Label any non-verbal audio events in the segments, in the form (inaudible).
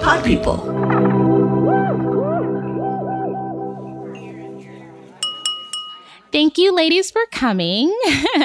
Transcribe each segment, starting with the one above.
Pod People. Thank you, ladies, for coming.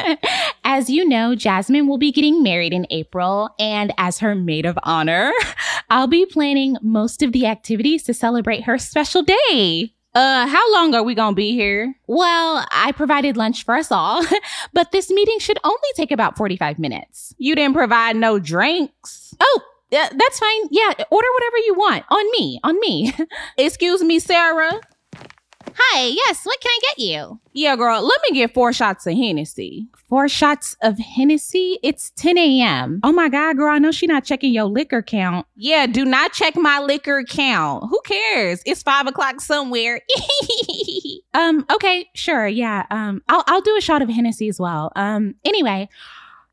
(laughs) as you know, Jasmine will be getting married in April, and as her maid of honor, (laughs) I'll be planning most of the activities to celebrate her special day. Uh, how long are we gonna be here? Well, I provided lunch for us all, (laughs) but this meeting should only take about 45 minutes. You didn't provide no drinks. Oh, uh, that's fine. Yeah, order whatever you want. On me, on me. (laughs) Excuse me, Sarah. Hi, yes, what can I get you? Yeah, girl, let me get four shots of Hennessy. Four shots of Hennessy? It's 10 a.m. Oh my God, girl, I know she not checking your liquor count. Yeah, do not check my liquor count. Who cares? It's five o'clock somewhere. (laughs) um, okay, sure, yeah. Um, I'll I'll do a shot of Hennessy as well. Um, anyway,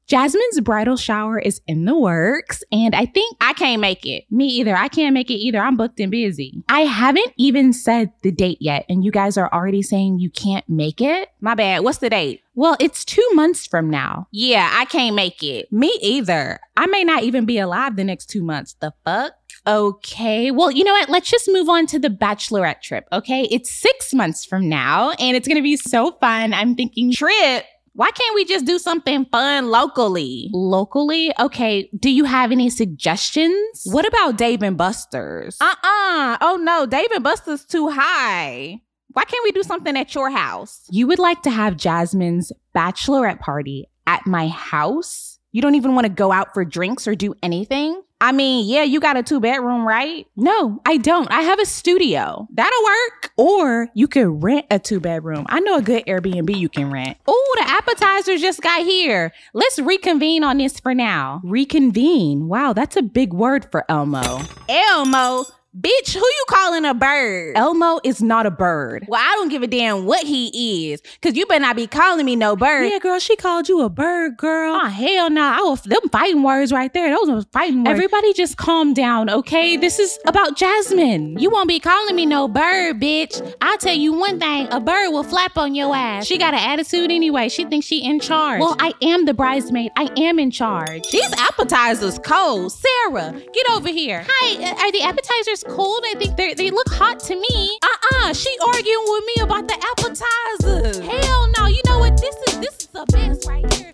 Jasmine's bridal shower is in the works, and I think I can't make it. me either. I can't make it either. I'm booked and busy. I haven't even said the date yet, and you guys are already saying you can't make it. My bad. What's the date? Well, it's two months from now. Yeah, I can't make it. Me either. I may not even be alive the next two months. The fuck? Okay. Well, you know what? Let's just move on to the bachelorette trip. Okay. It's six months from now, and it's going to be so fun. I'm thinking Trip. Why can't we just do something fun locally? locally. Okay. Do you have any suggestions? What about Dave and Buster's? Uh-uh. Oh no, Dave and Buster's too high. Why can't we do something at your house? You would like to have Jasmine's bachelorette party at my house? You don't even want to go out for drinks or do anything? I mean, yeah, you got a two bedroom, right? No, I don't. I have a studio. That'll work. Or you could rent a two bedroom. I know a good Airbnb you can rent. Oh, the appetizers just got here. Let's reconvene on this for now. Reconvene. Wow, that's a big word for Elmo. Elmo, bitch, who you calling a bird? Elmo is not a bird. well, I don't give a damn what he is, cause you better not be calling me no bird. Yeah, girl, she called you a bird, girl. Oh hell no! I was them fighting words right there. Those was fighting words. Everybody just calm down, okay? This is about Jasmine. You won't be calling me no bird, bitch. I'll tell you one thing, a bird will flap on your ass. She got an attitude anyway. She thinks she in charge. Well, I am the bridesmaid. I am in charge. These appetizers cold. Sarah, get over here. Hi, uh, are the appetizers cold? I think they they look hot to me. Uh-uh, she arguing with me about the appetizers. Hell no. You know what? This is this is the best right here.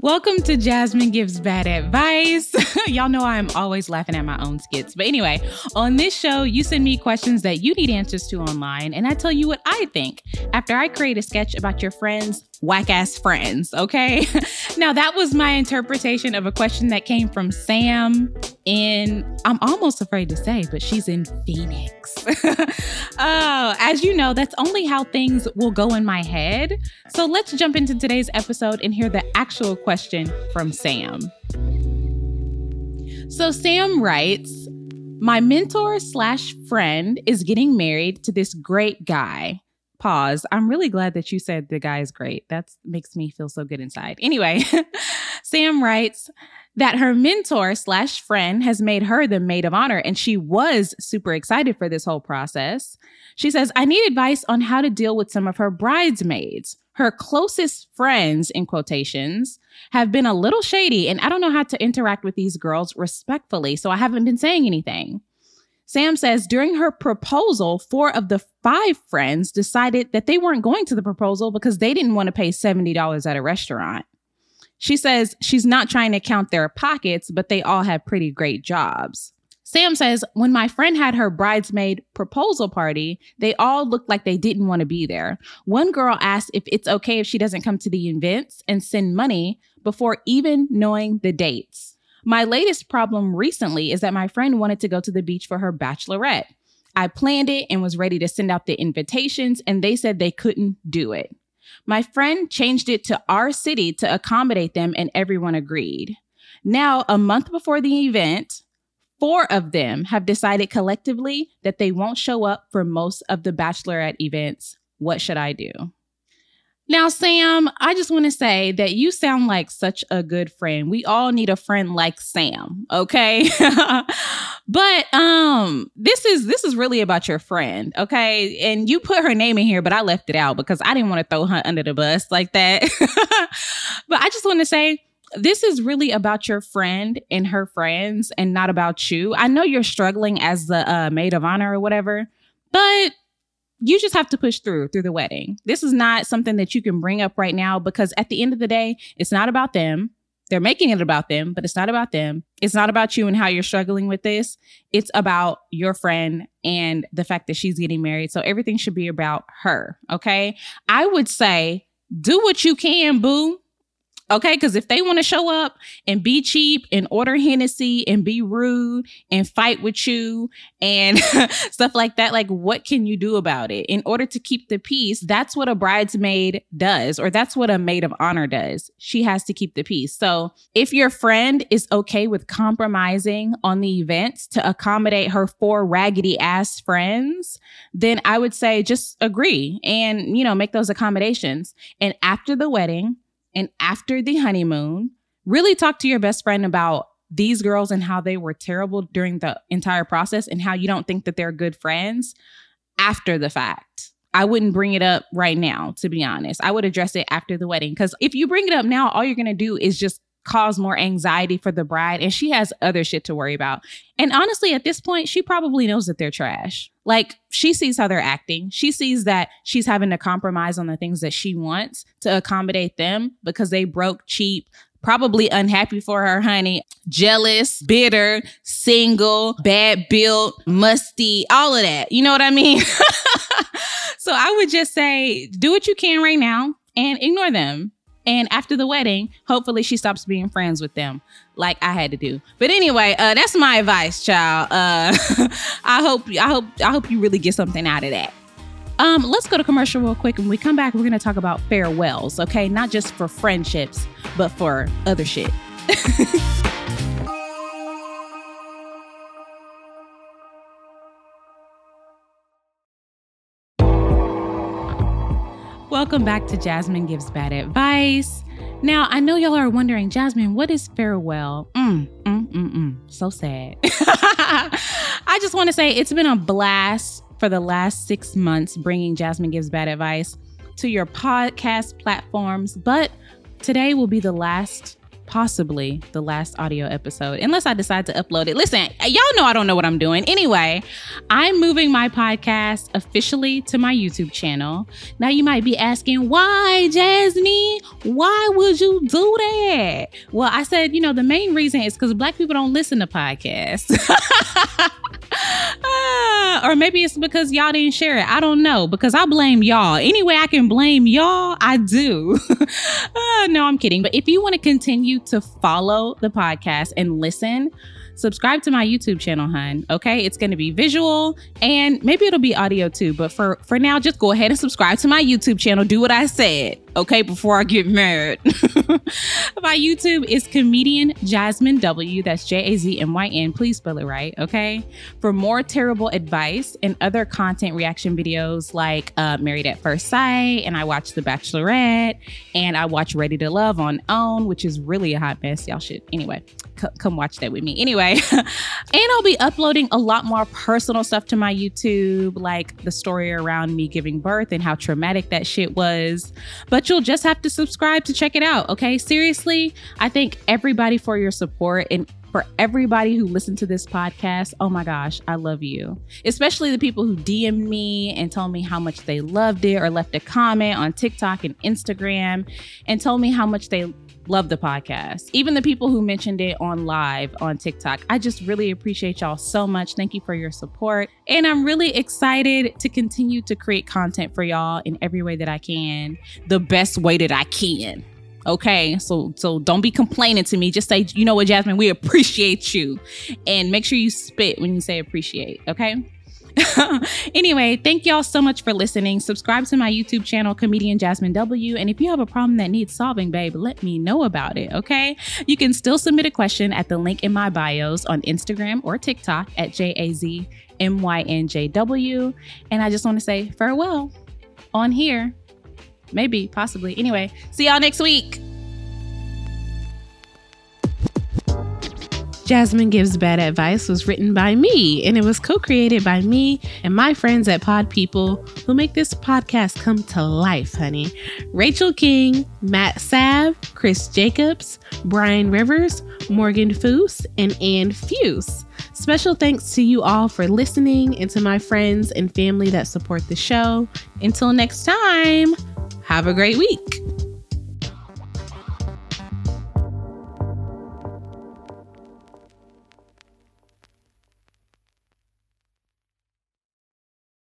Welcome to Jazmyn Gives Bad Advice. (laughs) Y'all know I'm always laughing at my own skits. But anyway, on this show, you send me questions that you need answers to online, and I tell you what I think after I create a sketch about your friends' whack ass friends, okay? (laughs) now, that was my interpretation of a question that came from Sam in, I'm almost afraid to say, but she's in Phoenix. (laughs) oh, as you know, that's only how things will go in my head. So let's jump into today's episode and hear the actual question from Sam. So Sam writes, my mentor slash friend is getting married to this great guy. Pause. I'm really glad that you said the guy is great. That makes me feel so good inside. Anyway, (laughs) Sam writes that her mentor slash friend has made her the maid of honor, and she was super excited for this whole process. She says, I need advice on how to deal with some of her bridesmaids. Her closest friends, in quotations, have been a little shady, and I don't know how to interact with these girls respectfully, so I haven't been saying anything. Sam says during her proposal, four of the five friends decided that they weren't going to the proposal because they didn't want to pay $70 at a restaurant. She says she's not trying to count their pockets, but they all have pretty great jobs. Sam says, when my friend had her bridesmaid proposal party, they all looked like they didn't want to be there. One girl asked if it's okay if she doesn't come to the events and send money before even knowing the dates. My latest problem recently is that my friend wanted to go to the beach for her bachelorette. I planned it and was ready to send out the invitations, and they said they couldn't do it. My friend changed it to our city to accommodate them, and everyone agreed. Now, a month before the event, four of them have decided collectively that they won't show up for most of the bachelorette events. What should I do? Now, Sam, I just want to say that you sound like such a good friend. We all need a friend like Sam, okay? (laughs) but um this is this is really about your friend, okay? And you put her name in here, but I left it out because I didn't want to throw her under the bus like that. (laughs) but I just want to say this is really about your friend and her friends and not about you. I know you're struggling as the uh, maid of honor or whatever, but you just have to push through through the wedding. This is not something that you can bring up right now because at the end of the day, it's not about them. They're making it about them, but it's not about them. It's not about you and how you're struggling with this. It's about your friend and the fact that she's getting married. So everything should be about her. Okay. I would say do what you can, boo. Okay, because if they want to show up and be cheap and order Hennessy and be rude and fight with you and (laughs) stuff like that, like what can you do about it? In order to keep the peace, that's what a bridesmaid does, or that's what a maid of honor does. She has to keep the peace. So if your friend is okay with compromising on the events to accommodate her four raggedy ass friends, then I would say just agree and, you know, make those accommodations. And after the wedding, and after the honeymoon, really talk to your best friend about these girls and how they were terrible during the entire process and how you don't think that they're good friends after the fact. I wouldn't bring it up right now, to be honest. I would address it after the wedding because if you bring it up now, all you're going to do is just cause more anxiety for the bride and she has other shit to worry about. And honestly, at this point, she probably knows that they're trash. Like she sees how they're acting. She sees that she's having to compromise on the things that she wants to accommodate them because they broke cheap, probably unhappy for her honey, jealous, bitter, single, bad built, musty, all of that. You know what I mean? (laughs) so I would just say do what you can right now and ignore them. And after the wedding, hopefully she stops being friends with them like I had to do. But anyway, uh, that's my advice, child. Uh, (laughs) I hope I hope I hope you really get something out of that. Um, let's go to commercial real quick. When we come back, we're gonna talk about farewells, okay? Not just for friendships, but for other shit. (laughs) Welcome back to Jazmyn Gives Bad Advice. Now, I know y'all are wondering, Jazmyn, what is farewell? Mm, mm, mm, mm. So sad. (laughs) I just want to say it's been a blast for the last six months bringing Jazmyn Gives Bad Advice to your podcast platforms, but today will be the last possibly the last audio episode, unless I decide to upload it. Listen, y'all know I don't know what I'm doing. Anyway, I'm moving my podcast officially to my YouTube channel. Now, you might be asking, why, Jazmyn? Why would you do that? Well, I said, you know, the main reason is because Black people don't listen to podcasts. (laughs) or maybe it's because y'all didn't share it. I don't know because I blame y'all. Anyway, I can blame y'all. I do. (laughs) uh, no, I'm kidding. But if you want to continue to follow the podcast and listen, subscribe to my YouTube channel, hun. Okay, it's going to be visual and maybe it'll be audio too. But for for now, just go ahead and subscribe to my YouTube channel. Do what I said, okay? Before I get mad. (laughs) my YouTube is comedian Jazmyn W. That's J A Z M Y N. Please spell it right, okay? For more terrible advice and other content reaction videos like uh, Married at First Sight, and I watch The Bachelorette, and I watch Ready to Love on OWN, which is really a hot mess. Y'all should anyway c- come watch that with me. Anyway, (laughs) and I'll be uploading a lot more personal stuff to my YouTube, like the story around me giving birth and how traumatic that shit was. You'll just have to subscribe to check it out, okay? Seriously, I thank everybody for your support and for everybody who listened to this podcast, oh my gosh, I love you. Especially the people who DM'd me and told me how much they loved it or left a comment on TikTok and Instagram and told me how much they love the podcast. Even the people who mentioned it on live on TikTok. I just really appreciate y'all so much. Thank you for your support. And I'm really excited to continue to create content for y'all in every way that I can, the best way that I can. Okay, so so don't be complaining to me. Just say, you know what, Jazmyn, we appreciate you, and make sure you spit when you say appreciate. Okay. (laughs) anyway, thank y'all so much for listening. Subscribe to my YouTube channel, Comedian Jazmyn W. And if you have a problem that needs solving, babe, let me know about it, okay? You can still submit a question at the link in my bios on Instagram or TikTok at J A Z M Y N J W. And I just want to say farewell on here. Maybe, possibly. Anyway, see y'all next week. Jazmyn Gives Bad Advice was written by me and it was co created by me and my friends at Pod People who make this podcast come to life, honey. Rachel King, Matt Sav, Chris Jacobs, Brian Rivers, Morgan Foose, and Ann Fuse. Special thanks to you all for listening and to my friends and family that support the show. Until next time, have a great week.